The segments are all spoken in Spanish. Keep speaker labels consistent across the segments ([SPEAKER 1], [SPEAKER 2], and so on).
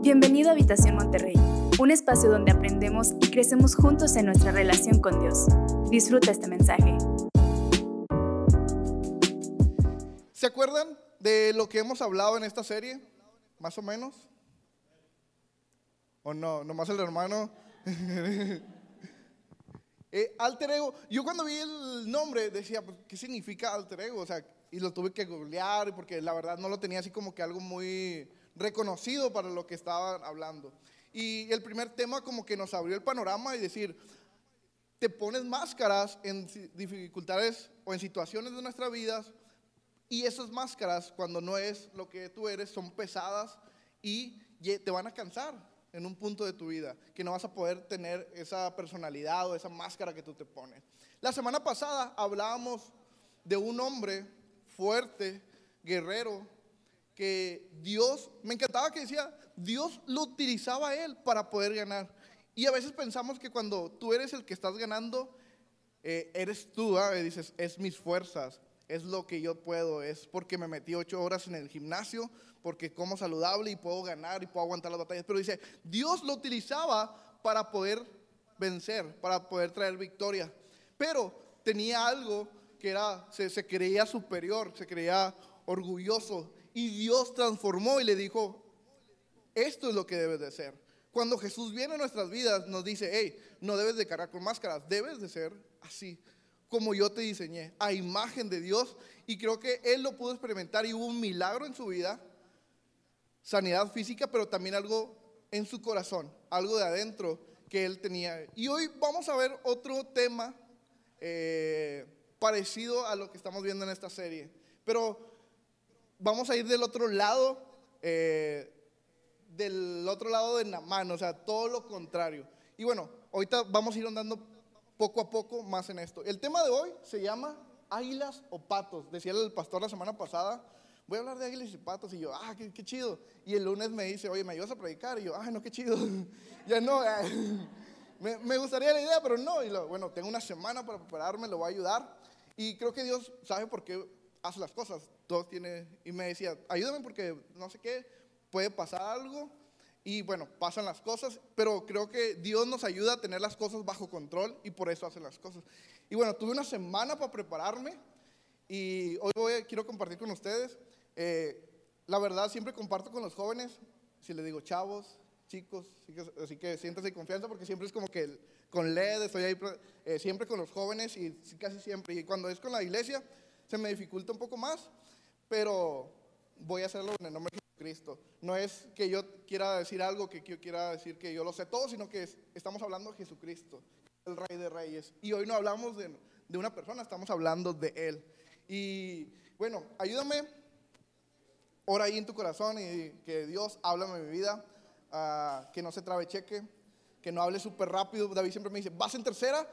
[SPEAKER 1] Bienvenido a Habitación Monterrey, un espacio donde aprendemos y crecemos juntos en nuestra relación con Dios. Disfruta este mensaje.
[SPEAKER 2] ¿Se acuerdan de lo que hemos hablado en esta serie? Más o menos. ¿O no? Nomás el hermano. Eh, alter ego. Yo cuando vi el nombre decía, pues, ¿qué significa alter ego? O sea, y lo tuve que googlear porque la verdad no lo tenía así como que algo muy reconocido para lo que estaban hablando. Y el primer tema como que nos abrió el panorama y decir, te pones máscaras en dificultades o en situaciones de nuestras vidas y esas máscaras cuando no es lo que tú eres son pesadas y te van a cansar en un punto de tu vida, que no vas a poder tener esa personalidad o esa máscara que tú te pones. La semana pasada hablábamos de un hombre fuerte, guerrero, que Dios, me encantaba que decía, Dios lo utilizaba a él para poder ganar. Y a veces pensamos que cuando tú eres el que estás ganando, eh, eres tú, y dices, es mis fuerzas, es lo que yo puedo, es porque me metí ocho horas en el gimnasio, porque como saludable y puedo ganar y puedo aguantar las batallas. Pero dice, Dios lo utilizaba para poder vencer, para poder traer victoria. Pero tenía algo que era, se creía superior, se creía orgulloso y Dios transformó y le dijo, esto es lo que debes de ser. Cuando Jesús viene a nuestras vidas, nos dice, hey, no debes de cargar con máscaras, debes de ser así, como yo te diseñé, a imagen de Dios. Y creo que Él lo pudo experimentar y hubo un milagro en su vida, sanidad física, pero también algo en su corazón, algo de adentro que Él tenía. Y hoy vamos a ver otro tema eh, parecido a lo que estamos viendo en esta serie. Pero vamos a ir del otro lado, eh, del otro lado de la mano, o sea, todo lo contrario. Y bueno, ahorita vamos a ir andando poco a poco más en esto. El tema de hoy se llama águilas o patos. Decía el pastor la semana pasada, voy a hablar de águilas y patos. Y yo, ah, qué, chido. Y el lunes me dice, oye, ¿me ayudas a predicar? Y yo, ah, no, qué chido. ya no, me, me, gustaría la idea, pero no. Y lo, bueno, tengo una semana para prepararme, lo voy a ayudar. Y creo que Dios sabe por qué hace las cosas. Todos tiene, y me decía, ayúdame porque no sé qué, puede pasar algo. Y bueno, pasan las cosas, pero creo que Dios nos ayuda a tener las cosas bajo control y por eso hace las cosas. Y bueno, tuve una semana para prepararme y hoy quiero compartir con ustedes. Eh, la verdad, siempre comparto con los jóvenes, si les digo chavos, chicos, así que siéntanse confianza porque siempre es como que con LED estoy ahí eh, siempre con los jóvenes y casi siempre. Y cuando es con la iglesia, se me dificulta un poco más, pero voy a hacerlo en el nombre de Jesucristo. No es que yo quiera decir algo, que yo quiera decir que yo lo sé todo, sino que estamos hablando de Jesucristo, el Rey de Reyes. Y hoy no hablamos de, de una persona, estamos hablando de Él. Y bueno, ayúdame, ora ahí en tu corazón y que Dios háblame mi vida, uh, que no se trabe cheque, que no hable súper rápido. David siempre me dice, vas en tercera,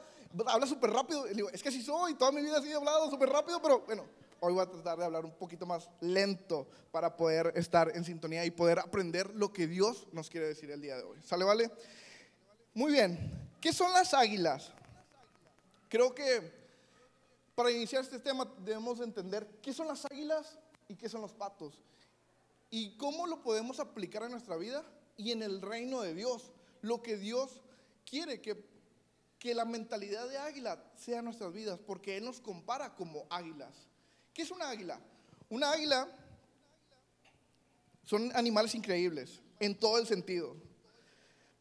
[SPEAKER 2] habla súper rápido. Y digo, es que así soy, toda mi vida he hablado súper rápido, pero bueno, hoy voy a tratar de hablar un poquito más lento para poder estar en sintonía y poder aprender lo que Dios nos quiere decir el día de hoy. ¿Sale, vale? Muy bien. ¿Qué son las águilas? Creo que para iniciar este tema debemos entender qué son las águilas y qué son los patos. Y cómo lo podemos aplicar en nuestra vida y en el reino de Dios. Lo que Dios quiere que que la mentalidad de águila sea nuestras vidas, porque Él nos compara como águilas. ¿Qué es una águila? Una águila son animales increíbles en todo el sentido.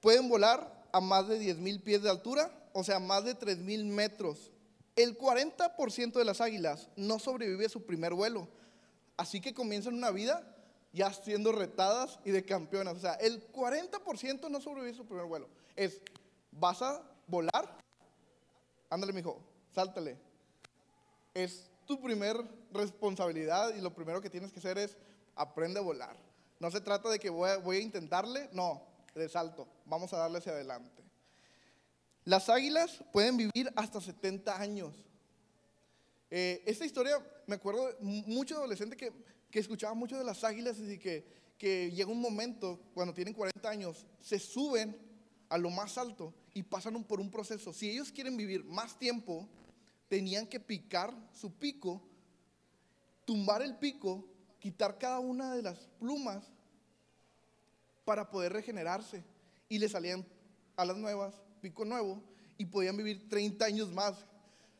[SPEAKER 2] Pueden volar a más de 10 mil pies de altura, o sea, más de 3 mil metros. El 40% de las águilas no sobrevive a su primer vuelo, así que comienzan una vida ya siendo retadas y de campeonas. O sea, el 40% no sobrevive a su primer vuelo. Es, vas a volar, ándale, mijo, sáltale. Es tu primer responsabilidad y lo primero que tienes que hacer es aprende a volar. No se trata de que voy a, voy a intentarle, no, de salto, vamos a darle hacia adelante. Las águilas pueden vivir hasta 70 años. Eh, esta historia, me acuerdo, mucho adolescente que, que escuchaba mucho de las águilas y que, que llega un momento, cuando tienen 40 años, se suben a lo más alto y pasan por un proceso. Si ellos quieren vivir más tiempo, tenían que picar su pico, tumbar el pico, quitar cada una de las plumas para poder regenerarse. Y le salían alas nuevas, pico nuevo, y podían vivir 30 años más.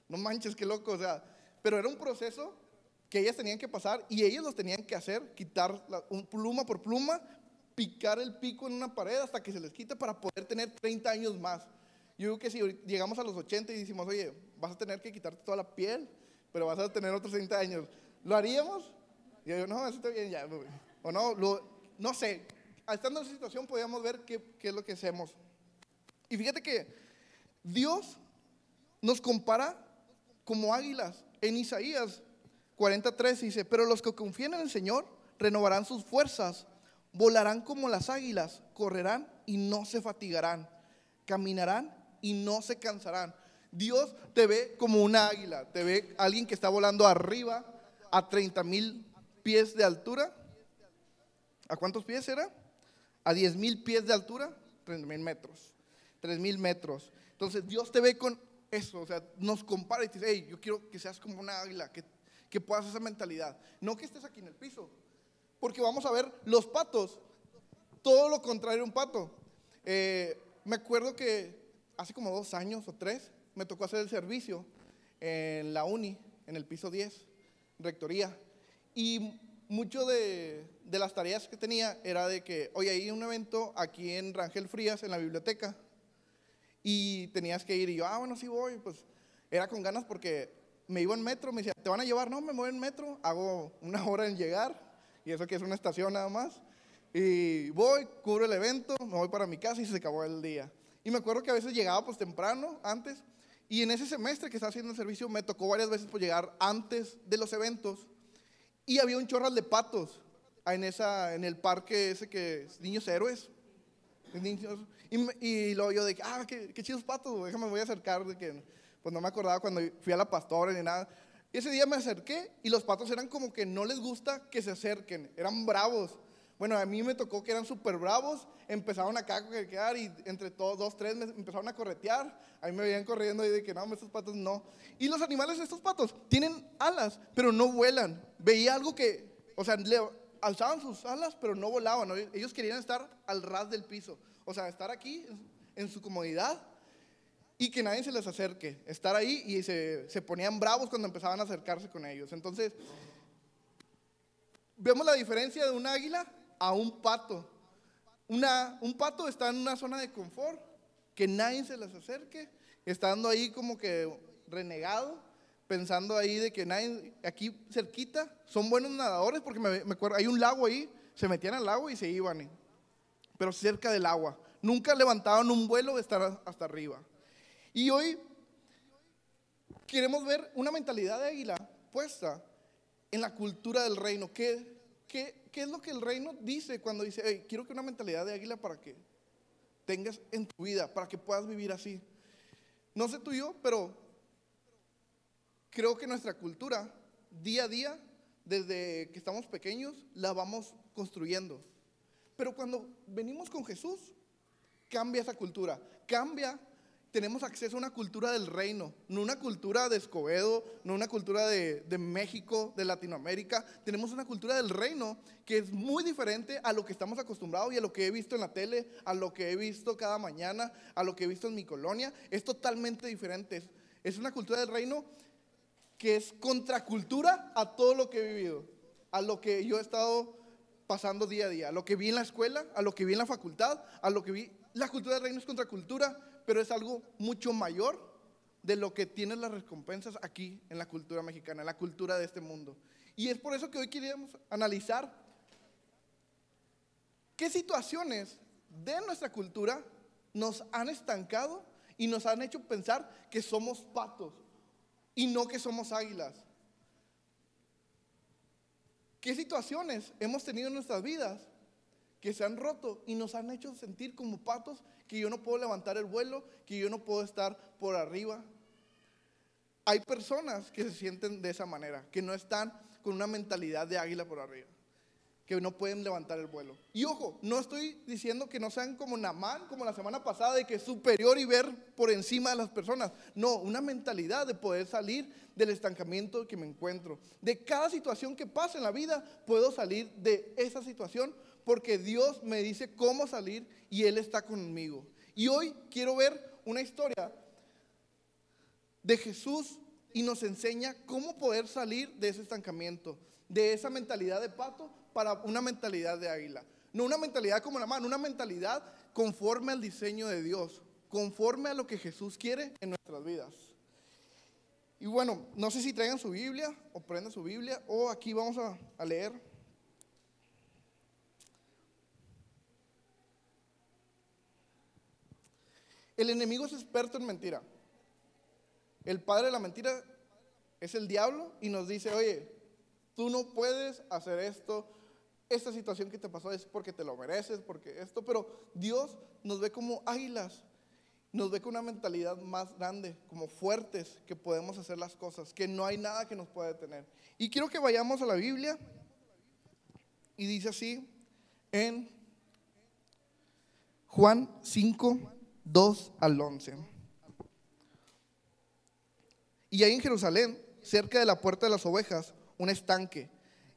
[SPEAKER 2] No manches, qué loco, o sea, pero era un proceso que ellas tenían que pasar y ellos los tenían que hacer, quitar un pluma por pluma, picar el pico en una pared hasta que se les quite para poder tener 30 años más. Yo digo que si llegamos a los 80 y decimos, oye, vas a tener que quitarte toda la piel, pero vas a tener otros 30 años, ¿lo haríamos? Y yo, no, eso está bien ya. O no, no sé, estando en esa situación podíamos ver qué, qué es lo que hacemos. Y fíjate que Dios nos compara como águilas. En Isaías 43 dice, pero los que confían en el Señor renovarán sus fuerzas, volarán como las águilas, correrán y no se fatigarán, caminarán y no se cansarán. Dios te ve como una águila, te ve alguien que está volando arriba a 30 mil pies de altura. ¿A cuántos pies era? A 10 mil pies de altura, 30 mil metros. 3 mil metros. Entonces Dios te ve con eso, o sea, nos compara y te dice, hey, yo quiero que seas como una águila, que, que puedas esa mentalidad. No que estés aquí en el piso, porque vamos a ver los patos, todo lo contrario a un pato. Eh, me acuerdo que hace como dos años o tres me tocó hacer el servicio en la uni, en el piso 10, rectoría. Y mucho de, las tareas que tenía era de que, oye, hay un evento aquí en Rangel Frías, en la biblioteca, y tenías que ir. Y yo, ah, bueno, sí voy. Pues era con ganas porque me iba en metro, me decía, ¿te van a llevar? No, me voy en metro, hago una hora en llegar, y eso que es una estación nada más. Y voy, cubro el evento, me voy para mi casa y se acabó el día. Y me acuerdo que a veces llegaba pues temprano, antes, y en ese semestre que estaba haciendo el servicio me tocó varias veces por llegar antes de los eventos. Y había un chorral de patos en, esa, en el parque ese que es Niños Héroes. Niños, y, y luego yo de ah, qué, qué chidos patos, déjame, voy a acercar, de que, pues no me acordaba cuando fui a la pastora ni nada. Ese día me acerqué y los patos eran como que no les gusta que se acerquen, eran bravos. Bueno, a mí me tocó que eran súper bravos, empezaron acá a coquetear y entre todos, dos, tres, me empezaron a corretear. A mí me veían corriendo y de que no, estos patos no. Y los animales, estos patos, tienen alas, pero no vuelan. Veía algo que, o sea, alzaban sus alas, pero no volaban. Ellos querían estar al ras del piso. O sea, estar aquí en su comodidad y que nadie se les acerque. Estar ahí y se, se ponían bravos cuando empezaban a acercarse con ellos. Entonces, vemos la diferencia de un águila a un pato. Una, un pato está en una zona de confort, que nadie se les acerque, estando ahí como que renegado, pensando ahí de que nadie, aquí cerquita, son buenos nadadores, porque me, me acuerdo, hay un lago ahí, se metían al lago y se iban pero cerca del agua. Nunca levantaban un vuelo de estar hasta arriba. Y hoy queremos ver una mentalidad de águila puesta en la cultura del reino. ¿Qué, qué, qué es lo que el reino dice cuando dice, quiero que una mentalidad de águila para que tengas en tu vida, para que puedas vivir así? No sé tú y yo, pero creo que nuestra cultura, día a día, desde que estamos pequeños, la vamos construyendo. Pero cuando venimos con Jesús, cambia esa cultura, cambia, tenemos acceso a una cultura del reino, no una cultura de Escobedo, no una cultura de, de, México, de Latinoamérica, tenemos una cultura del reino que es muy diferente a lo que estamos acostumbrados y a lo que he visto en la tele, a lo que he visto cada mañana, a lo que he visto en mi colonia, es totalmente diferente. Es, es una cultura del reino que es contracultura a todo lo que he vivido, a lo que yo he estado pasando día a día, a lo que vi en la escuela, a lo que vi en la facultad, a lo que vi. La cultura del reino es contracultura, pero es algo mucho mayor de lo que tienen las recompensas aquí en la cultura mexicana, en la cultura de este mundo. Y es por eso que hoy queríamos analizar qué situaciones de nuestra cultura nos han estancado y nos han hecho pensar que somos patos y no que somos águilas. ¿Qué situaciones hemos tenido en nuestras vidas que se han roto y nos han hecho sentir como patos que yo no puedo levantar el vuelo, que yo no puedo estar por arriba? Hay personas que se sienten de esa manera, que no están con una mentalidad de águila por arriba que no pueden levantar el vuelo. Y ojo, no estoy diciendo que no sean como Namán, como la semana pasada, de que es superior y ver por encima de las personas. No, una mentalidad de poder salir del estancamiento que me encuentro. De cada situación que pasa en la vida, puedo salir de esa situación porque Dios me dice cómo salir y Él está conmigo. Y hoy quiero ver una historia de Jesús y nos enseña cómo poder salir de ese estancamiento, de esa mentalidad de pato para una mentalidad de águila. No una mentalidad como la mano, una mentalidad conforme al diseño de Dios, conforme a lo que Jesús quiere en nuestras vidas. Y bueno, no sé si traigan su Biblia o prendan su Biblia o aquí vamos a, a leer. El enemigo es experto en mentira. El padre de la mentira es el diablo y nos dice, oye, tú no puedes hacer esto, esta situación que te pasó es porque te lo mereces, porque esto, pero Dios nos ve como águilas, nos ve con una mentalidad más grande, como fuertes, que podemos hacer las cosas, que no hay nada que nos pueda detener. Y quiero que vayamos a la Biblia y dice así en Juan 5, 2 al 11. Y hay en Jerusalén, cerca de la puerta de las ovejas, un estanque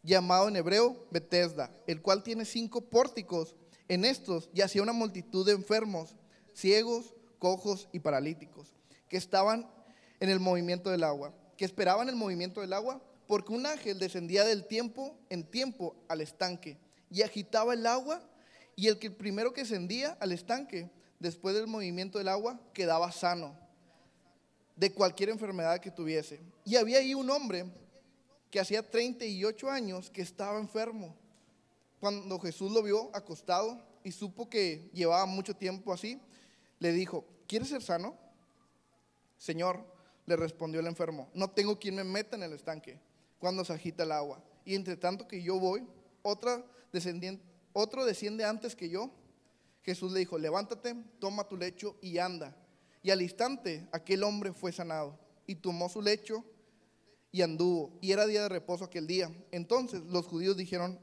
[SPEAKER 2] llamado en hebreo Bethesda, el cual tiene cinco pórticos. En estos yacía una multitud de enfermos, ciegos, cojos y paralíticos, que estaban en el movimiento del agua, que esperaban el movimiento del agua, porque un ángel descendía del tiempo en tiempo al estanque y agitaba el agua, y el que primero que ascendía al estanque, después del movimiento del agua, quedaba sano de cualquier enfermedad que tuviese. Y había ahí un hombre que hacía 38 años que estaba enfermo. Cuando Jesús lo vio acostado y supo que llevaba mucho tiempo así, le dijo, ¿quieres ser sano? Señor, le respondió el enfermo, no tengo quien me meta en el estanque cuando se agita el agua. Y entre tanto que yo voy, otro desciende antes que yo. Jesús le dijo, levántate, toma tu lecho y anda. Y al instante aquel hombre fue sanado y tomó su lecho y anduvo. Y era día de reposo aquel día. Entonces los judíos dijeron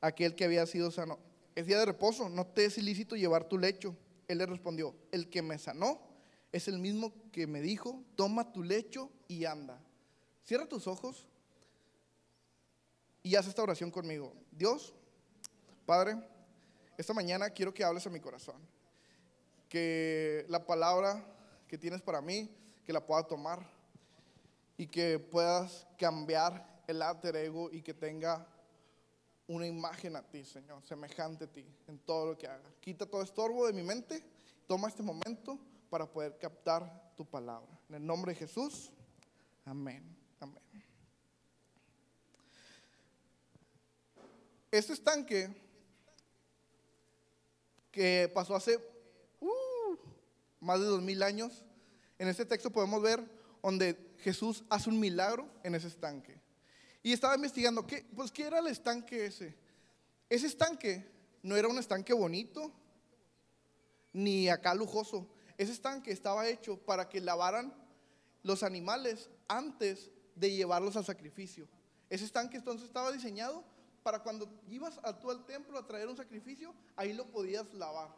[SPEAKER 2] aquel que había sido sano, es día de reposo, no te es ilícito llevar tu lecho. Él le respondió, el que me sanó es el mismo que me dijo, toma tu lecho y anda. Cierra tus ojos y haz esta oración conmigo. Dios, Padre, esta mañana quiero que hables a mi corazón. Que la palabra que tienes para mí, que la pueda tomar y que puedas cambiar el alter ego y que tenga una imagen a ti, Señor, semejante a ti en todo lo que haga. Quita todo estorbo de mi mente, toma este momento para poder captar tu palabra. En el nombre de Jesús, amén, amén. Este estanque que pasó hace uh, más de dos mil años, en este texto podemos ver donde Jesús hace un milagro en ese estanque. Y estaba investigando, ¿qué, pues, ¿qué era el estanque ese? Ese estanque no era un estanque bonito, ni acá lujoso. Ese estanque estaba hecho para que lavaran los animales antes de llevarlos al sacrificio. Ese estanque entonces estaba diseñado para cuando ibas tú al templo a traer un sacrificio, ahí lo podías lavar.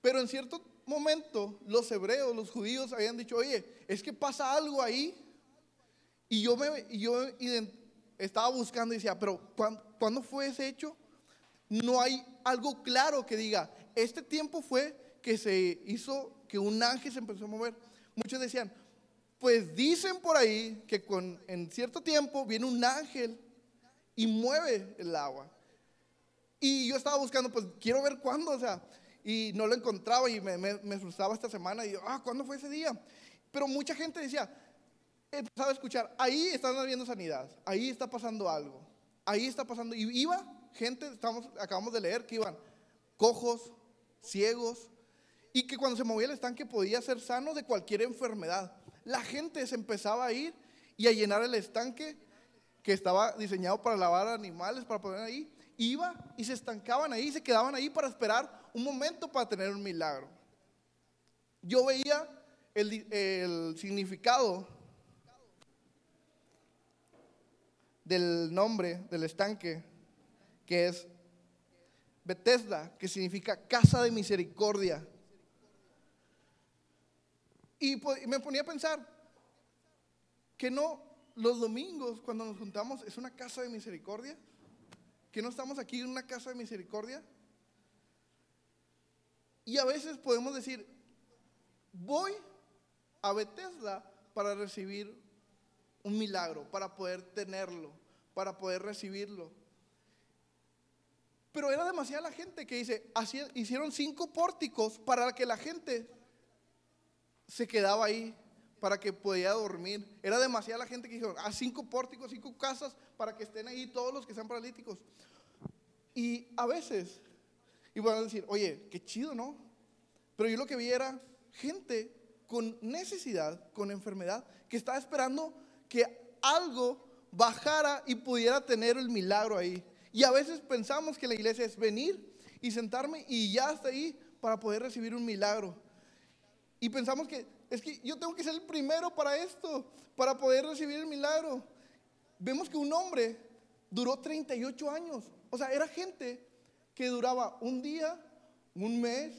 [SPEAKER 2] Pero en cierto momento los hebreos, los judíos habían dicho, oye, es que pasa algo ahí. Y yo, estaba buscando y decía, pero ¿cuándo, fue ese hecho? No hay algo claro que diga, este tiempo fue que se hizo, que un ángel se empezó a mover. Muchos decían, pues dicen por ahí que en cierto tiempo viene un ángel y mueve el agua. Y yo estaba buscando, pues quiero ver cuándo, o sea, y no lo encontraba y me, me, frustraba esta semana y yo, ah, ¿cuándo fue ese día? Pero mucha gente decía, empezaba a escuchar, ahí están habiendo sanidad, ahí está pasando algo, ahí está pasando, y iba gente, estamos, acabamos de leer que iban cojos, ciegos, y que cuando se movía el estanque podía ser sano de cualquier enfermedad. La gente se empezaba a ir y a llenar el estanque que estaba diseñado para lavar animales, para poner ahí, iba y se estancaban ahí, se quedaban ahí para esperar un momento para tener un milagro. Yo veía el, significado del nombre del estanque, que es Bethesda, que significa casa de misericordia. Y me ponía a pensar que no los domingos cuando nos juntamos es una casa de misericordia. que no estamos aquí en una casa de misericordia. Y a veces podemos decir, voy a Bethesda para recibir un milagro, para poder tenerlo, para poder recibirlo. Pero era demasiada la gente que dice, hicieron cinco pórticos para que la gente se quedaba ahí, para que podía dormir. Era demasiada la gente que dijo, a cinco pórticos, cinco casas, para que estén ahí todos los que sean paralíticos. Y a veces, y van a decir, oye, qué chido, ¿no? Pero yo lo que vi era gente con necesidad, con enfermedad, que estaba esperando que algo bajara y pudiera tener el milagro ahí. Y a veces pensamos que la iglesia es venir y sentarme y ya está ahí para poder recibir un milagro. Y pensamos que es que yo tengo que ser el primero para esto, para poder recibir el milagro. Vemos que un hombre duró 38 años. O sea, era gente que duraba un día, un mes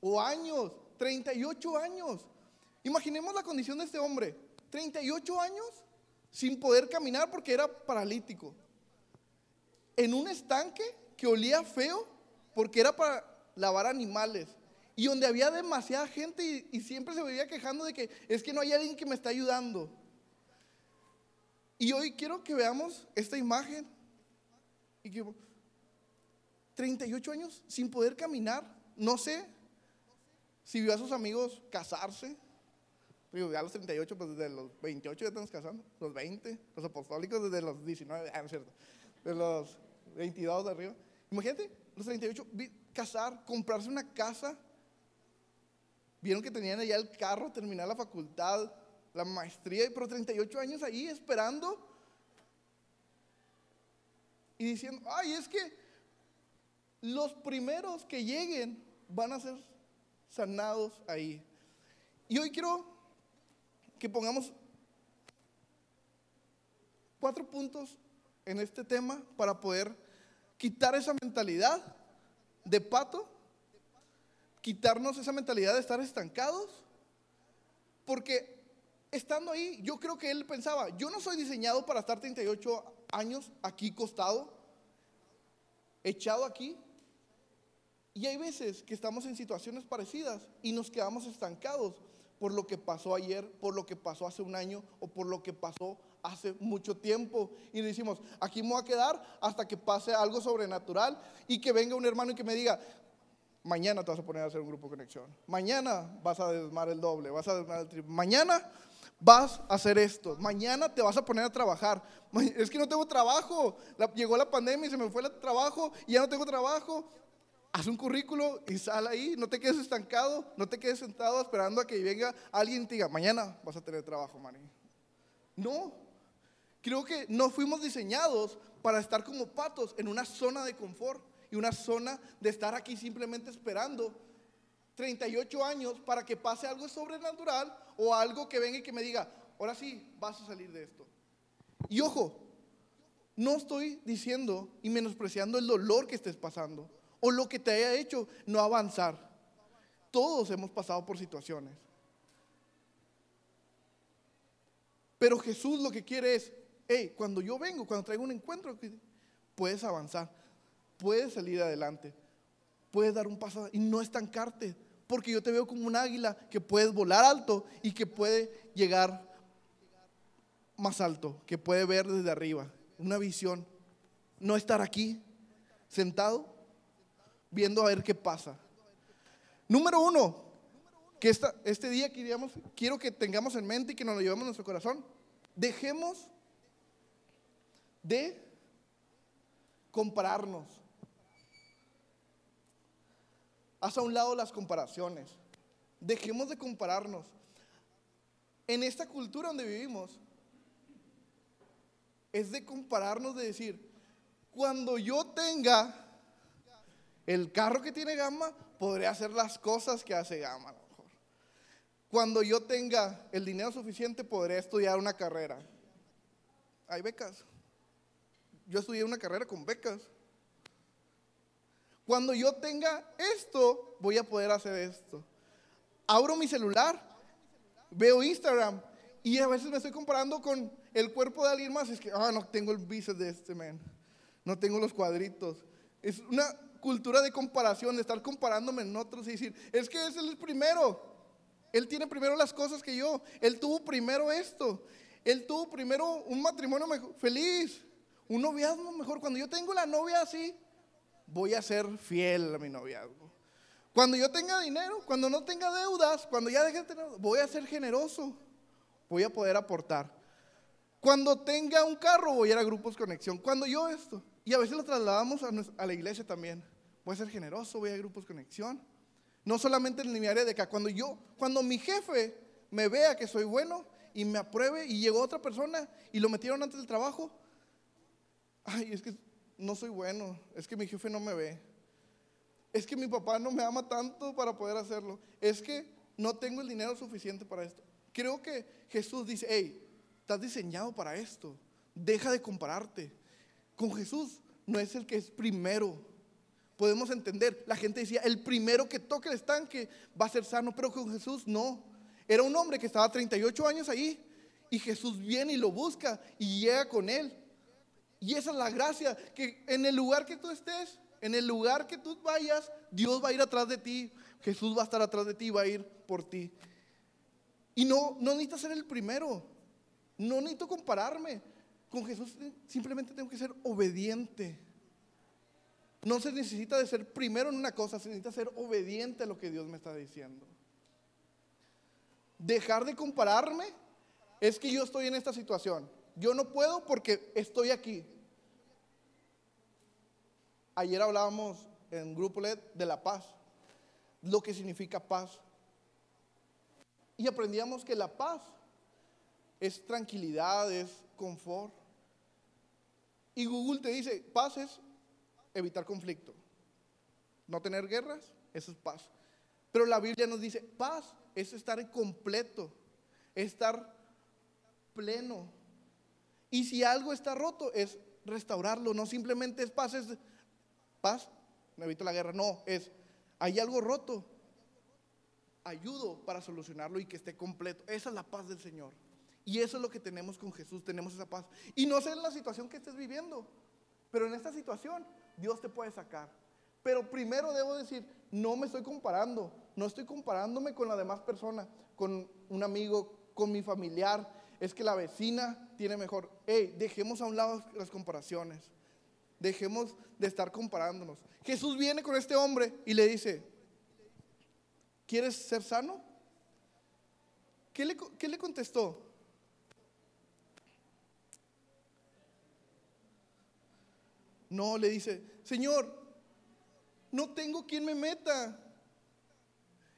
[SPEAKER 2] o años, 38 años. Imaginemos la condición de este hombre, 38 años sin poder caminar porque era paralítico. En un estanque que olía feo porque era para lavar animales. Y donde había demasiada gente y, siempre se veía quejando de que es que no hay alguien que me está ayudando. Y hoy quiero que veamos esta imagen. Y que 38 años sin poder caminar. No sé si vio a sus amigos casarse. Digo, ya los 38, pues desde los 28 ya estamos casando. Los 20, los apostólicos desde los 19, ah, no es cierto. De los 22 de arriba. Imagínate, los 38, casar, comprarse una casa Vieron que tenían allá el carro, terminar la facultad, la maestría, pero 38 años ahí esperando y diciendo, ay, es que los primeros que lleguen van a ser sanados ahí. Y hoy quiero que pongamos cuatro puntos en este tema para poder quitar esa mentalidad de pato quitarnos esa mentalidad de estar estancados. Porque estando ahí, yo creo que él pensaba, yo no soy diseñado para estar 38 años aquí costado, echado aquí. Y hay veces que estamos en situaciones parecidas y nos quedamos estancados por lo que pasó ayer, por lo que pasó hace un año o por lo que pasó hace mucho tiempo. Y decimos, aquí me voy a quedar hasta que pase algo sobrenatural y que venga un hermano y que me diga, Mañana te vas a poner a hacer un grupo de conexión. Mañana vas a desmar el doble, vas a desmar el triple. Mañana vas a hacer esto. Mañana te vas a poner a trabajar. Es que no tengo trabajo. llegó la pandemia y se me fue el trabajo y ya no tengo trabajo. Haz un currículo y sal ahí. No te quedes estancado. No te quedes sentado esperando a que venga alguien y te diga, mañana vas a tener trabajo, Mani. No. Creo que no fuimos diseñados para estar como patos en una zona de confort y una zona de estar aquí simplemente esperando 38 años para que pase algo sobrenatural o algo que venga y que me diga, ahora sí, vas a salir de esto. Y ojo, no estoy diciendo y menospreciando el dolor que estés pasando o lo que te haya hecho no avanzar. Todos hemos pasado por situaciones. Pero Jesús lo que quiere es, hey, cuando yo vengo, cuando traigo un encuentro, puedes avanzar puedes salir adelante, puedes dar un paso y no estancarte, porque yo te veo como un águila que puedes volar alto y que puede llegar más alto, que puede ver desde arriba, una visión, no estar aquí sentado viendo a ver qué pasa. Número uno, que esta, este día queríamos, quiero que tengamos en mente y que nos lo llevemos en nuestro corazón, dejemos de compararnos. Haz a un lado las comparaciones. Dejemos de compararnos. En esta cultura donde vivimos, es de compararnos, de decir, cuando yo tenga el carro que tiene Gama, podré hacer las cosas que hace Gama a lo mejor. Cuando yo tenga el dinero suficiente, podré estudiar una carrera. Hay becas. Yo estudié una carrera con becas. Cuando yo tenga esto, voy a poder hacer esto. Abro mi celular, veo Instagram y a veces me estoy comparando con el cuerpo de alguien más. Es que, ah, no tengo el bíceps de este man. no tengo los cuadritos. Es una cultura de comparación, de estar comparándome en otros y decir, es que es el primero. Él tiene primero las cosas que yo. Él tuvo primero esto. Él tuvo primero un matrimonio feliz, un noviazgo mejor. Cuando yo tengo la novia así, voy a ser fiel a mi noviazgo. Cuando yo tenga dinero, cuando no tenga deudas, cuando ya deje de tener, voy a ser generoso. Voy a poder aportar. Cuando tenga un carro, voy a ir a grupos conexión. Cuando yo esto, y a veces lo trasladamos a, la iglesia también. Voy a ser generoso, voy a grupos conexión. No solamente en mi área de acá. Cuando yo, cuando mi jefe me vea que soy bueno y me apruebe y llegó otra persona y lo metieron antes del trabajo, ay, es que no soy bueno, es que mi jefe no me ve. Es que mi papá no me ama tanto para poder hacerlo. Es que no tengo el dinero suficiente para esto. Creo que Jesús dice, hey, estás diseñado para esto. Deja de compararte. Con Jesús no es el que es primero. Podemos entender, la gente decía, el primero que toque el estanque va a ser sano, pero con Jesús no. Era un hombre que estaba 38 años ahí y Jesús viene y lo busca y llega con él. Y esa es la gracia, que en el lugar que tú estés, en el lugar que tú vayas, Dios va a ir atrás de ti, Jesús va a estar atrás de ti, va a ir por ti. Y no, no necesitas ser el primero, no necesito compararme. Con Jesús simplemente tengo que ser obediente. No se necesita de ser primero en una cosa, se necesita ser obediente a lo que Dios me está diciendo. Dejar de compararme es que yo estoy en esta situación. Yo no puedo porque estoy aquí. Ayer hablábamos en Grupo LED de la paz, lo que significa paz. Y aprendíamos que la paz es tranquilidad, es confort. Y Google te dice, paz es evitar conflicto. No tener guerras, eso es paz. Pero la Biblia nos dice, paz es estar completo, estar pleno. Y si algo está roto, es restaurarlo. No simplemente es paz, es paz, me evito la guerra. No, es, hay algo roto. Ayudo para solucionarlo y que esté completo. Esa es la paz del Señor. Y eso es lo que tenemos con Jesús, tenemos esa paz. Y no sé en la situación que estés viviendo, pero en esta situación Dios te puede sacar. Pero primero debo decir, no me estoy comparando, no estoy comparándome con la demás persona, con un amigo, con mi familiar. Es que la vecina tiene mejor. Hey, dejemos a un lado las comparaciones. Dejemos de estar comparándonos. Jesús viene con este hombre y le dice, ¿quieres ser sano? ¿Qué le, qué le contestó? No, le dice, Señor, no tengo quien me meta.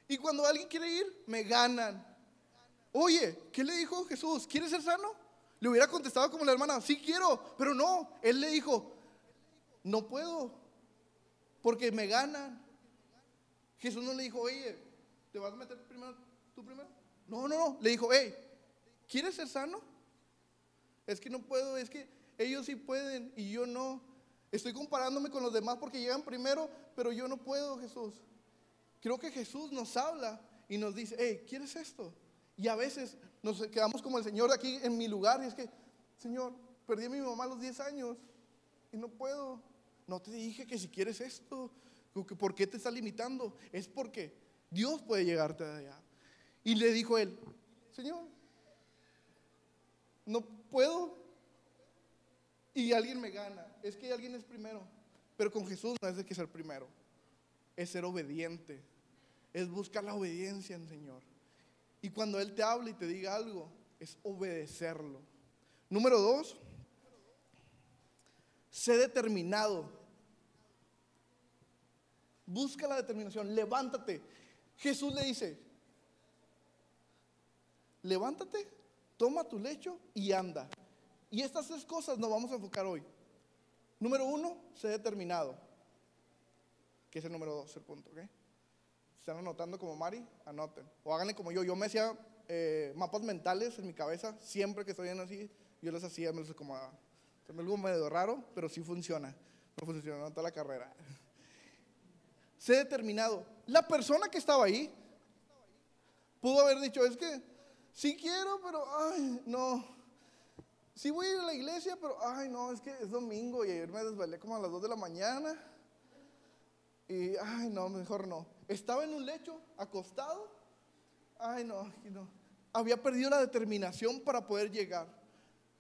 [SPEAKER 2] Y cuando alguien quiere ir, me ganan. Oye, ¿qué le dijo Jesús? ¿Quieres ser sano? Le hubiera contestado como la hermana, sí quiero, pero no. Él le dijo, no puedo, porque me ganan. Jesús no le dijo, oye, ¿te vas a meter primero tú primero? No, no, no. Le dijo, hey, ¿quieres ser sano? Es que no puedo, es que ellos sí pueden y yo no. Estoy comparándome con los demás porque llegan primero, pero yo no puedo, Jesús. Creo que Jesús nos habla y nos dice, hey, ¿quieres esto? Y a veces nos quedamos como el Señor aquí en mi lugar y es que, Señor, perdí a mi mamá a los 10 años y no puedo. No te dije que si quieres esto, ¿por qué te está limitando? Es porque Dios puede llegarte de allá. Y le dijo él, Señor, no puedo, y alguien me gana. Es que alguien es primero. Pero con Jesús no es de que ser primero. Es ser obediente. Es buscar la obediencia en Señor. Y cuando Él te habla y te diga algo, es obedecerlo. Número dos, sé determinado. Busca la determinación. Levántate. Jesús le dice, levántate, toma tu lecho y anda. Y estas tres cosas nos vamos a enfocar hoy. Número uno, sé determinado. Que es el número dos, el punto, ¿ok? Están anotando como Mari, anoten. O háganle como yo. Yo me hacía eh, mapas mentales en mi cabeza, siempre que estoy en así, yo los hacía, me los acomodaba. Es algo medio raro, pero sí funciona. No funcionó toda la carrera. sé determinado. La persona que estaba ahí pudo haber dicho, es que sí quiero, pero ay, no sí voy a ir a la iglesia, pero, ay, no, es que es domingo y ayer me desvelé como a las 2 de la mañana. Y, ay, no, mejor no. Estaba en un lecho, acostado. Ay, no, no. Había perdido la determinación para poder llegar.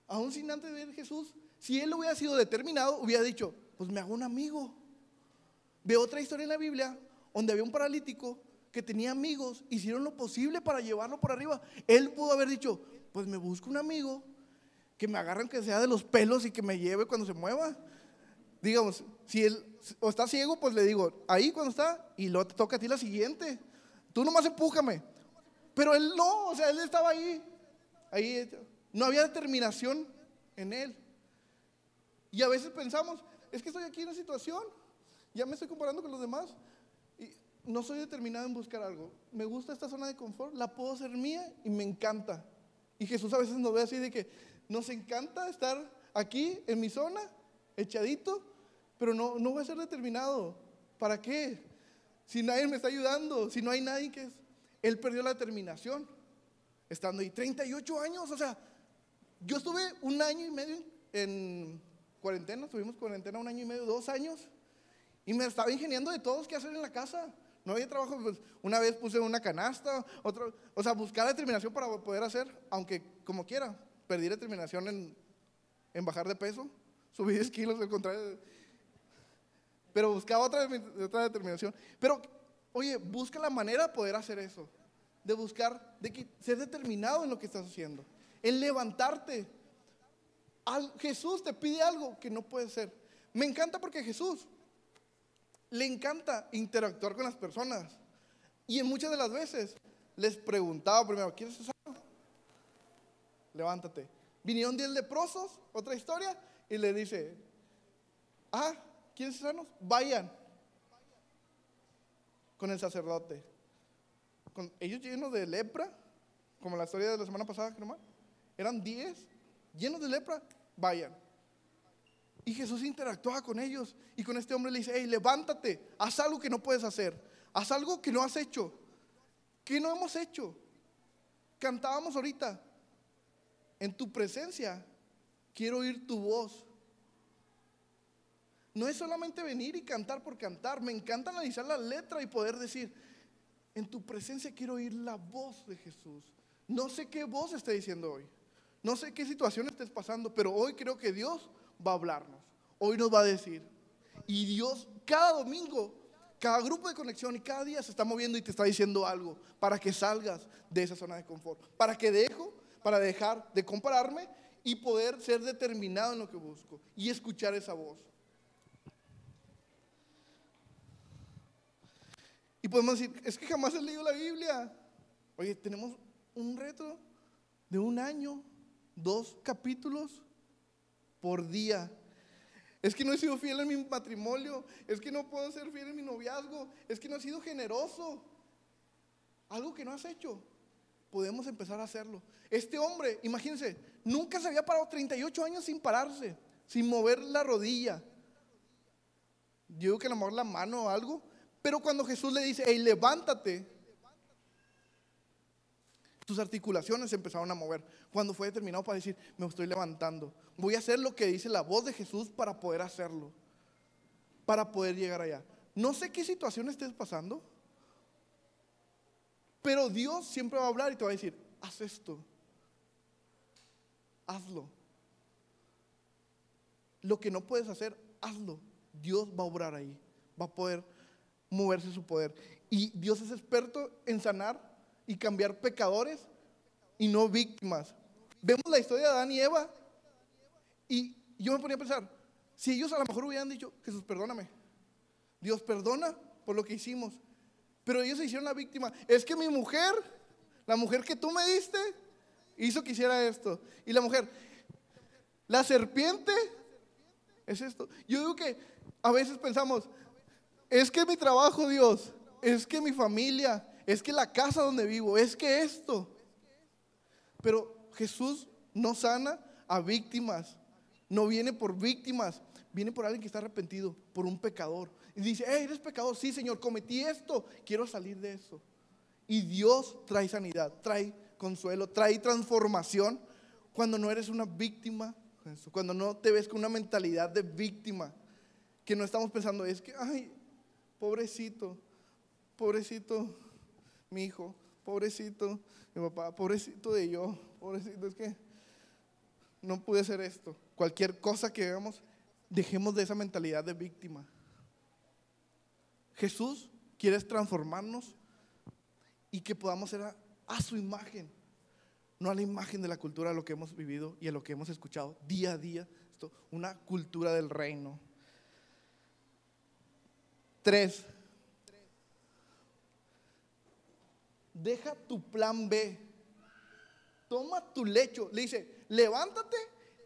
[SPEAKER 2] Aún sin antes de ver Jesús, si él hubiera sido determinado, hubiera dicho, pues me hago un amigo. Veo otra historia en la Biblia donde había un paralítico que tenía amigos, hicieron lo posible para llevarlo por arriba. Él pudo haber dicho, pues me busco un amigo que me agarren que sea de los pelos y que me lleve cuando se mueva. Digamos, si él o está ciego, pues le digo, ahí cuando está, y luego te toca a ti la siguiente. Tú nomás empújame. Pero él no, o sea, él estaba ahí. Ahí no había determinación en él. Y a veces pensamos, es que estoy aquí en una situación, ya me estoy comparando con los demás, y no soy determinado en buscar algo. Me gusta esta zona de confort, la puedo hacer mía y me encanta. Y Jesús a veces nos ve así de que nos encanta estar aquí en mi zona, echadito, pero no, no voy a ser determinado. ¿Para qué? Si nadie me está ayudando, si no hay nadie que es... Él perdió la determinación, estando ahí 38 años, o sea, yo estuve un año y medio en cuarentena, tuvimos cuarentena un año y medio, dos años, y me estaba ingeniando de todos qué hacer en la casa. No había trabajo, pues una vez puse una canasta, otro, o sea, buscar determinación para poder hacer, aunque como quiera, perdí determinación en, en bajar de peso, subí 10 kilos, al contrario. Pero buscaba otra, otra determinación. Pero, oye, busca la manera de poder hacer eso, de buscar, de ser determinado en lo que estás haciendo, en levantarte. Al, Jesús te pide algo que no puede ser. Me encanta porque Jesús le encanta interactuar con las personas. Y en muchas de las veces les preguntaba primero, ¿quieres ser? Levántate. Vinieron 10 leprosos, otra historia, y le dice, ah, ¿quieren ser sanos? Vayan con el sacerdote. Con ellos llenos de lepra, como la historia de la semana pasada, creo Eran 10 llenos de lepra, vayan. Y Jesús interactuaba con ellos. Y con este hombre le dice, hey, levántate, haz algo que no puedes hacer. Haz algo que no has hecho. Que no hemos hecho. Cantábamos ahorita. En tu presencia quiero oír tu voz. No es solamente venir y cantar por cantar. Me encanta analizar la letra y poder decir, en tu presencia quiero oír la voz de Jesús. No sé qué voz está diciendo hoy. No sé qué situación estés pasando, pero hoy creo que Dios va a hablarnos. Hoy nos va a decir. Y Dios cada domingo, cada grupo de conexión y cada día se está moviendo y te está diciendo algo para que salgas de esa zona de confort. Para que dejo, para dejar de compararme y poder ser determinado en lo que busco y escuchar esa voz. Y podemos decir, es que jamás he leído la Biblia. Oye, tenemos un reto de un año, dos capítulos por día. Es que no he sido fiel en mi matrimonio. Es que no puedo ser fiel en mi noviazgo. Es que no he sido generoso. Algo que no has hecho. Podemos empezar a hacerlo. Este hombre, imagínense, nunca se había parado 38 años sin pararse, sin mover la rodilla. Yo digo que a lo la mano o algo. Pero cuando Jesús le dice, hey, levántate, sus articulaciones empezaron a mover. Cuando fue determinado para decir, me estoy levantando. Voy a hacer lo que dice la voz de Jesús para poder hacerlo. Para poder llegar allá. No sé qué situación estés pasando. Pero Dios siempre va a hablar y te va a decir, haz esto. Hazlo. Lo que no puedes hacer, hazlo. Dios va a obrar ahí. Va a poder moverse su poder. Y Dios es experto en sanar y cambiar pecadores y no víctimas. Vemos la historia de Adán y Eva y yo me ponía a pensar, si ellos a lo mejor hubieran dicho, Jesús, perdóname, Dios perdona por lo que hicimos, pero ellos se hicieron la víctima. Es que mi mujer, la mujer que tú me diste, hizo que hiciera esto. Y la mujer, la serpiente, es esto. Yo digo que a veces pensamos, es que mi trabajo, Dios, es que mi familia, es que la casa donde vivo, es que esto. Pero Jesús no sana a víctimas, no viene por víctimas, viene por alguien que está arrepentido, por un pecador. Y dice, eres pecador, sí Señor, cometí esto, quiero salir de eso. Y Dios trae sanidad, trae consuelo, trae transformación cuando no eres una víctima, cuando no te ves con una mentalidad de víctima, que no estamos pensando, es que, ay, pobrecito, pobrecito mi hijo, pobrecito mi papá, pobrecito de yo, pobrecito, es que no pude hacer esto. Cualquier cosa que hagamos, dejemos de esa mentalidad de víctima. Jesús quiere transformarnos y que podamos ser a, a, su imagen, no a la imagen de la cultura de lo que hemos vivido y a lo que hemos escuchado día a día. Esto, una cultura del reino. Tres. Deja tu plan B. Toma tu lecho. Le dice, levántate,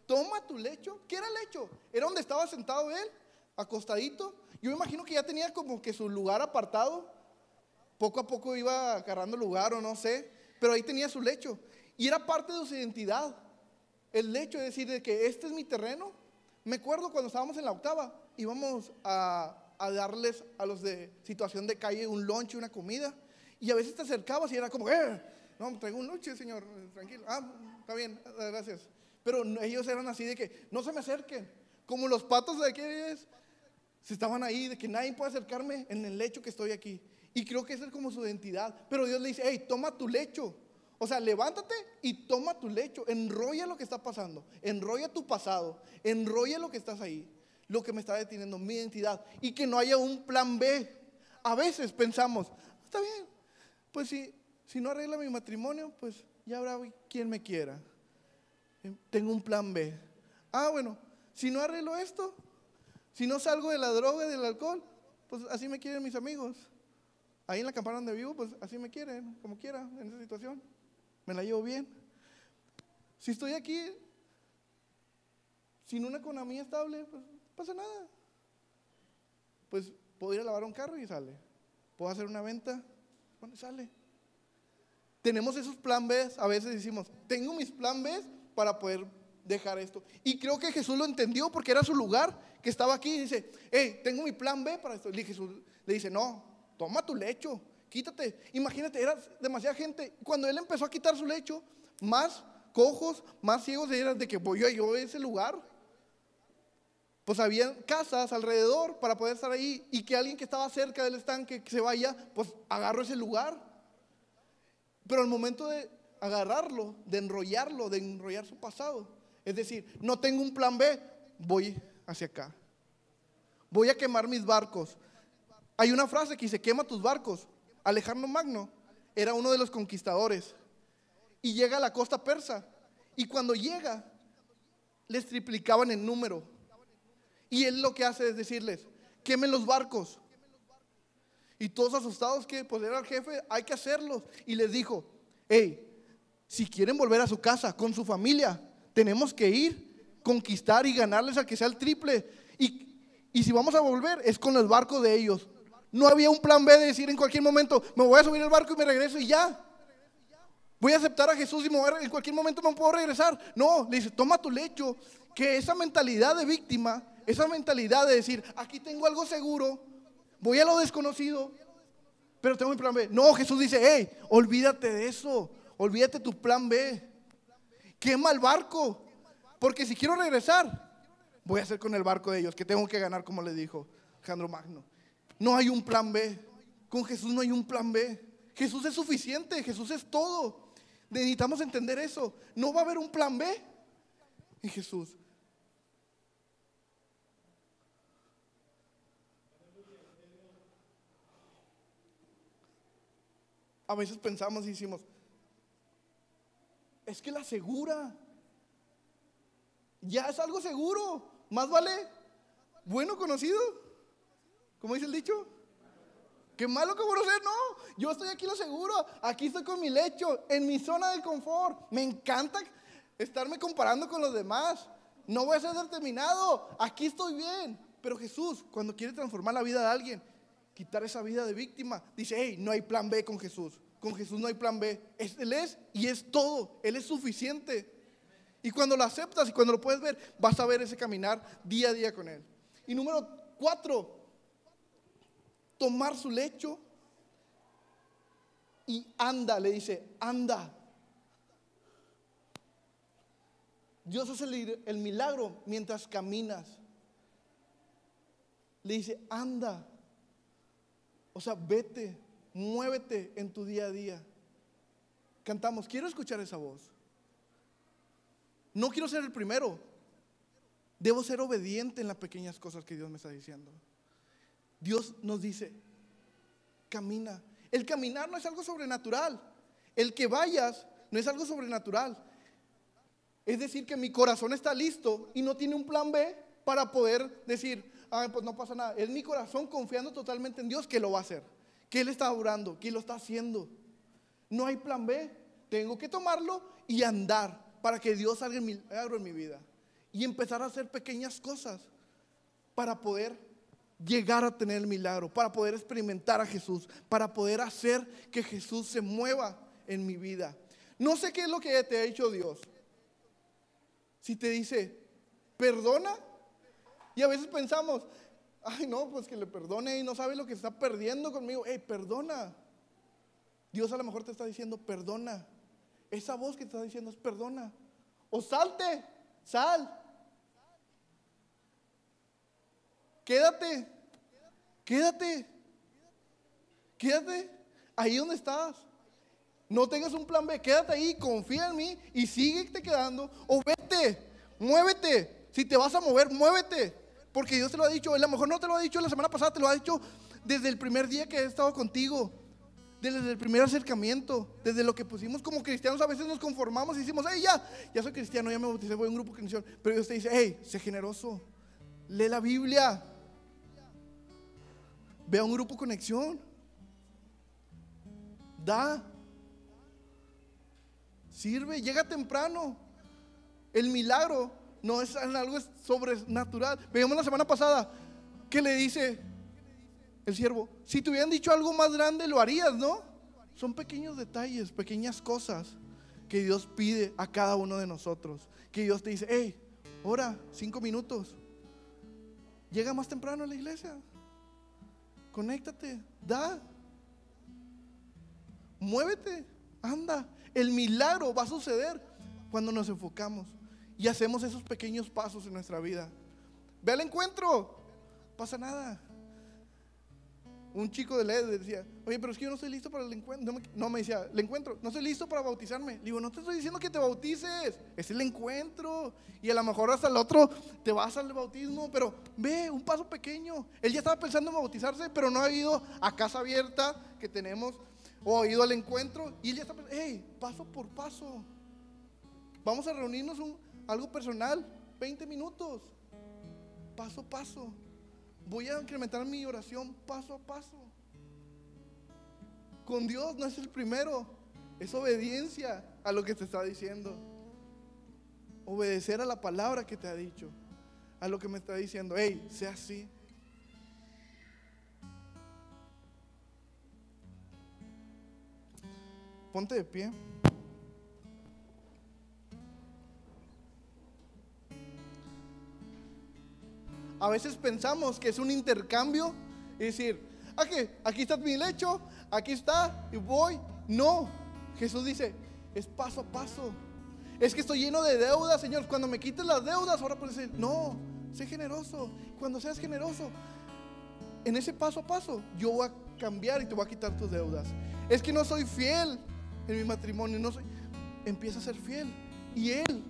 [SPEAKER 2] toma tu lecho. ¿Qué era el lecho? Era donde estaba sentado él, acostadito. Yo me imagino que ya tenía como que su lugar apartado. Poco a poco iba agarrando lugar o no sé. Pero ahí tenía su lecho. Y era parte de su identidad. El lecho, es decir, de que este es mi terreno. Me acuerdo cuando estábamos en la octava, íbamos a, a darles a los de situación de calle un lunch, una comida. Y a veces te acercabas y era como, eh, no, traigo un lunch, señor, tranquilo. Ah, está bien, gracias. Pero ellos eran así de que no se me acerquen. Como los patos de aquí se estaban ahí, de que nadie puede acercarme en el lecho que estoy aquí. Y creo que esa es como su identidad. Pero Dios le dice, hey, toma tu lecho. O sea, levántate y toma tu lecho. Enrolla lo que está pasando. Enrolla tu pasado. Enrolla lo que estás ahí lo que me está deteniendo, mi identidad, y que no haya un plan B. A veces pensamos, está bien, pues si, si no arregla mi matrimonio, pues ya habrá quien me quiera. Eh, tengo un plan B. Ah, bueno, si no arreglo esto, si no salgo de la droga y del alcohol, pues así me quieren mis amigos. Ahí en la campana donde vivo, pues así me quieren, como quiera, en esa situación. Me la llevo bien. Si estoy aquí sin una economía estable, pues pasa nada. Pues puedo ir a lavar un carro y sale. Puedo hacer una venta, y sale. Tenemos esos plan B, a veces decimos, tengo mis plan B para poder dejar esto. Y creo que Jesús lo entendió porque era su lugar, que estaba aquí y dice, hey, tengo mi plan B para esto. Y Jesús le dice, no, toma tu lecho, quítate. Imagínate, era demasiada gente. Cuando él empezó a quitar su lecho, más cojos, más ciegos eran de que voy yo a ese lugar pues había casas alrededor para poder estar ahí y que alguien que estaba cerca del estanque que se vaya, pues agarro ese lugar. Pero al momento de agarrarlo, de enrollarlo, de enrollar su pasado, es decir, no tengo un plan B, voy hacia acá. Voy a quemar mis barcos. Hay una frase que dice, quema tus barcos. Alejandro Magno era uno de los conquistadores y llega a la costa persa. Y cuando llega, les triplicaban el número y él lo que hace es decirles, quemen los barcos. Y todos asustados que pues era el jefe, hay que hacerlos. Y les dijo, hey, si quieren volver a su casa con su familia, tenemos que ir, conquistar y ganarles a que sea el triple. Y, y si vamos a volver, es con el barco de ellos. No había un plan B de decir en cualquier momento, me voy a subir al barco y me regreso y ya. Voy a aceptar a Jesús y en cualquier momento me puedo regresar. No, le dice, toma tu lecho, que esa mentalidad de víctima esa mentalidad de decir, aquí tengo algo seguro, voy a lo desconocido, pero tengo mi plan B. No, Jesús dice, hey, olvídate de eso, olvídate tu plan B. Quema el barco, porque si quiero regresar, voy a hacer con el barco de ellos, que tengo que ganar, como le dijo Alejandro Magno. No hay un plan B. Con Jesús no hay un plan B. Jesús es suficiente, Jesús es todo. Necesitamos entender eso. No va a haber un plan B en Jesús. A veces pensamos y decimos, es que la segura, ya es algo seguro, más vale bueno conocido, como dice el dicho. Qué malo que conocer, no. Yo estoy aquí lo seguro, aquí estoy con mi lecho, en mi zona de confort. Me encanta estarme comparando con los demás. No voy a ser determinado, aquí estoy bien. Pero Jesús, cuando quiere transformar la vida de alguien, quitar esa vida de víctima. Dice, hey, no hay plan B con Jesús. Con Jesús no hay plan B. él es y es todo. Él es suficiente. Y cuando lo aceptas y cuando lo puedes ver, vas a ver ese caminar día a día con Él. Y número cuatro, tomar su lecho y anda, le dice, anda. Dios hace el, el milagro mientras caminas. Le dice, anda. O sea, vete, muévete en tu día a día. Cantamos, quiero escuchar esa voz. No quiero ser el primero. Debo ser obediente en las pequeñas cosas que Dios me está diciendo. Dios nos dice, camina. El caminar no es algo sobrenatural. El que vayas no es algo sobrenatural. Es decir, que mi corazón está listo y no tiene un plan B para poder decir, ah, pues no pasa nada. Es mi corazón confiando totalmente en Dios que lo va a hacer, que Él está orando, que Él lo está haciendo. No hay plan B. Tengo que tomarlo y andar para que Dios haga el milagro en mi vida. Y empezar a hacer pequeñas cosas para poder llegar a tener el milagro, para poder experimentar a Jesús, para poder hacer que Jesús se mueva en mi vida. No sé qué es lo que te ha dicho Dios. Si te dice, perdona, y a veces pensamos, ay no, pues que le perdone y no sabe lo que está perdiendo conmigo. Hey, perdona. Dios a lo mejor te está diciendo, perdona. Esa voz que te está diciendo es perdona. O salte, sal. Quédate, quédate, quédate ahí donde estás. No tengas un plan B, quédate ahí, confía en mí y síguete quedando. O vete, muévete. Si te vas a mover, muévete. Porque Dios te lo ha dicho. a lo mejor no te lo ha dicho la semana pasada, te lo ha dicho desde el primer día que he estado contigo. Desde el primer acercamiento, desde lo que pusimos como cristianos, a veces nos conformamos y decimos, hey, ya, ya soy cristiano, ya me bauticé, voy a un grupo cristiano. Pero Dios te dice, hey, sé generoso, lee la Biblia, ve a un grupo conexión, da, sirve, llega temprano. El milagro no es algo sobrenatural. Veíamos la semana pasada que le dice el siervo, si te hubieran dicho algo más grande lo harías, ¿no? Son pequeños detalles, pequeñas cosas que Dios pide a cada uno de nosotros. Que Dios te dice, hey, ora, cinco minutos. Llega más temprano a la iglesia. Conéctate, da. Muévete, anda. El milagro va a suceder cuando nos enfocamos y hacemos esos pequeños pasos en nuestra vida. Ve al encuentro, pasa nada. Un chico de LED decía, oye, pero es que yo no estoy listo para el encuentro. No me, decía, el encuentro, no estoy listo para bautizarme. Le digo, no te estoy diciendo que te bautices, es el encuentro. Y a lo mejor hasta el otro te vas al bautismo, pero ve, un paso pequeño. Él ya estaba pensando en bautizarse, pero no ha ido a casa abierta que tenemos, o ha ido al encuentro. Y él ya está pensando, hey, paso por paso. Vamos a reunirnos un, algo personal, 20 minutos, paso a paso. Voy a incrementar mi oración paso a paso. Con Dios no es el primero, es obediencia a lo que te está diciendo. Obedecer a la palabra que te ha dicho, a lo que me está diciendo. Hey, sea así. Ponte de pie. A veces pensamos que es un intercambio y decir, aquí, aquí está mi lecho, aquí está y voy. No, Jesús dice, es paso a paso. Es que estoy lleno de deudas, Señor. Cuando me quites las deudas, ahora puedes decir, no, sé generoso. Cuando seas generoso, en ese paso a paso, yo voy a cambiar y te voy a quitar tus deudas. Es que no soy fiel en mi matrimonio, no soy. Empieza a ser fiel. Y Él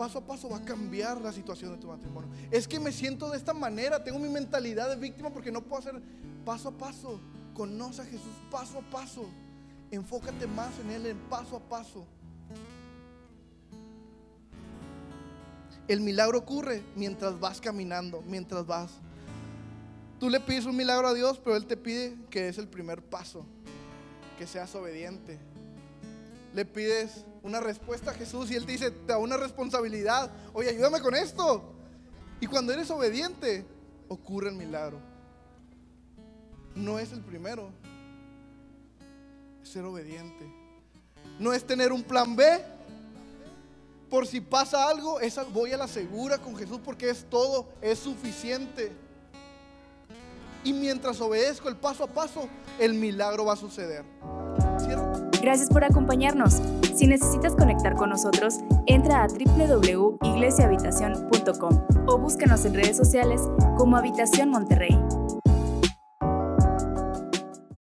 [SPEAKER 2] paso a paso va a cambiar la situación de tu matrimonio. Es que me siento de esta manera, tengo mi mentalidad de víctima porque no puedo hacer paso a paso. Conoce a Jesús paso a paso. Enfócate más en Él en paso a paso. El milagro ocurre mientras vas caminando, mientras vas. Tú le pides un milagro a Dios, pero Él te pide que es el primer paso, que seas obediente. Le pides una respuesta a Jesús y Él te dice, te da una responsabilidad. Oye, ayúdame con esto. Y cuando eres obediente, ocurre el milagro. No es el primero. Ser obediente. No es tener un plan B. Por si pasa algo, es, voy a la segura con Jesús porque es todo, es suficiente. Y mientras obedezco el paso a paso, el milagro va a suceder.
[SPEAKER 1] Gracias por acompañarnos. Si necesitas conectar con nosotros, entra a www.iglesiahabitacion.com o búscanos en redes sociales como Habitación Monterrey.